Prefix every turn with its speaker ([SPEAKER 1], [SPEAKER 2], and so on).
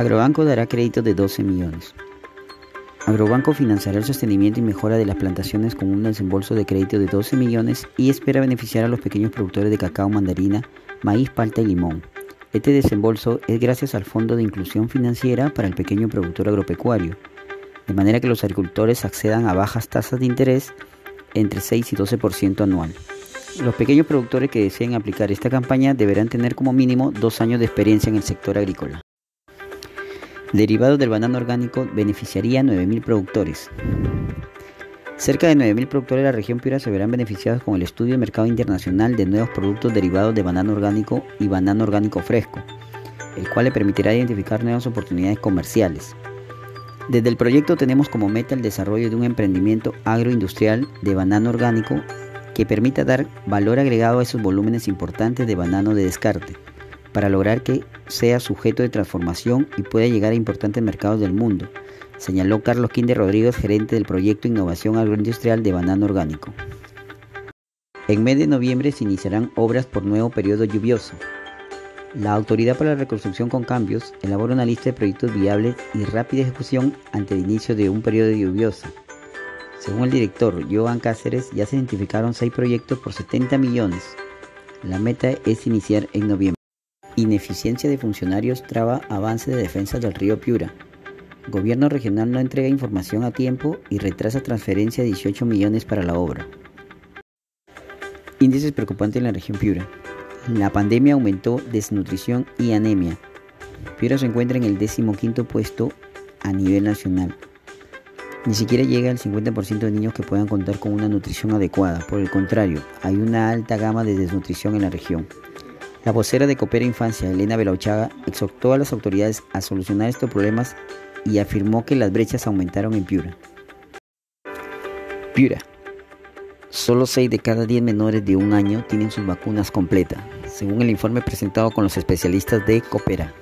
[SPEAKER 1] Agrobanco dará créditos de 12 millones. Agrobanco financiará el sostenimiento y mejora de las plantaciones con un desembolso de crédito de 12 millones y espera beneficiar a los pequeños productores de cacao, mandarina, maíz, palta y limón. Este desembolso es gracias al Fondo de Inclusión Financiera para el Pequeño Productor Agropecuario, de manera que los agricultores accedan a bajas tasas de interés entre 6 y 12% anual. Los pequeños productores que deseen aplicar esta campaña deberán tener como mínimo dos años de experiencia en el sector agrícola. Derivado del banano orgánico beneficiaría a 9.000 productores. Cerca de 9.000 productores de la región Piura se verán beneficiados con el estudio de mercado internacional de nuevos productos derivados de banano orgánico y banano orgánico fresco, el cual le permitirá identificar nuevas oportunidades comerciales. Desde el proyecto tenemos como meta el desarrollo de un emprendimiento agroindustrial de banano orgánico que permita dar valor agregado a esos volúmenes importantes de banano de descarte para lograr que sea sujeto de transformación y pueda llegar a importantes mercados del mundo, señaló Carlos Quinde Rodríguez, gerente del proyecto Innovación Agroindustrial de Banano Orgánico. En mes de noviembre se iniciarán obras por nuevo periodo lluvioso. La Autoridad para la Reconstrucción con Cambios elabora una lista de proyectos viables y rápida ejecución ante el inicio de un periodo lluvioso. Según el director Joan Cáceres, ya se identificaron seis proyectos por 70 millones. La meta es iniciar en noviembre. Ineficiencia de funcionarios traba avance de defensa del río Piura. Gobierno regional no entrega información a tiempo y retrasa transferencia de 18 millones para la obra. Índices preocupantes en la región Piura. La pandemia aumentó desnutrición y anemia. Piura se encuentra en el decimoquinto puesto a nivel nacional. Ni siquiera llega al 50% de niños que puedan contar con una nutrición adecuada. Por el contrario, hay una alta gama de desnutrición en la región. La vocera de Coopera Infancia, Elena Belauchaga, exhortó a las autoridades a solucionar estos problemas y afirmó que las brechas aumentaron en Piura. Piura. Solo 6 de cada 10 menores de un año tienen sus vacunas completas, según el informe presentado con los especialistas de Coopera.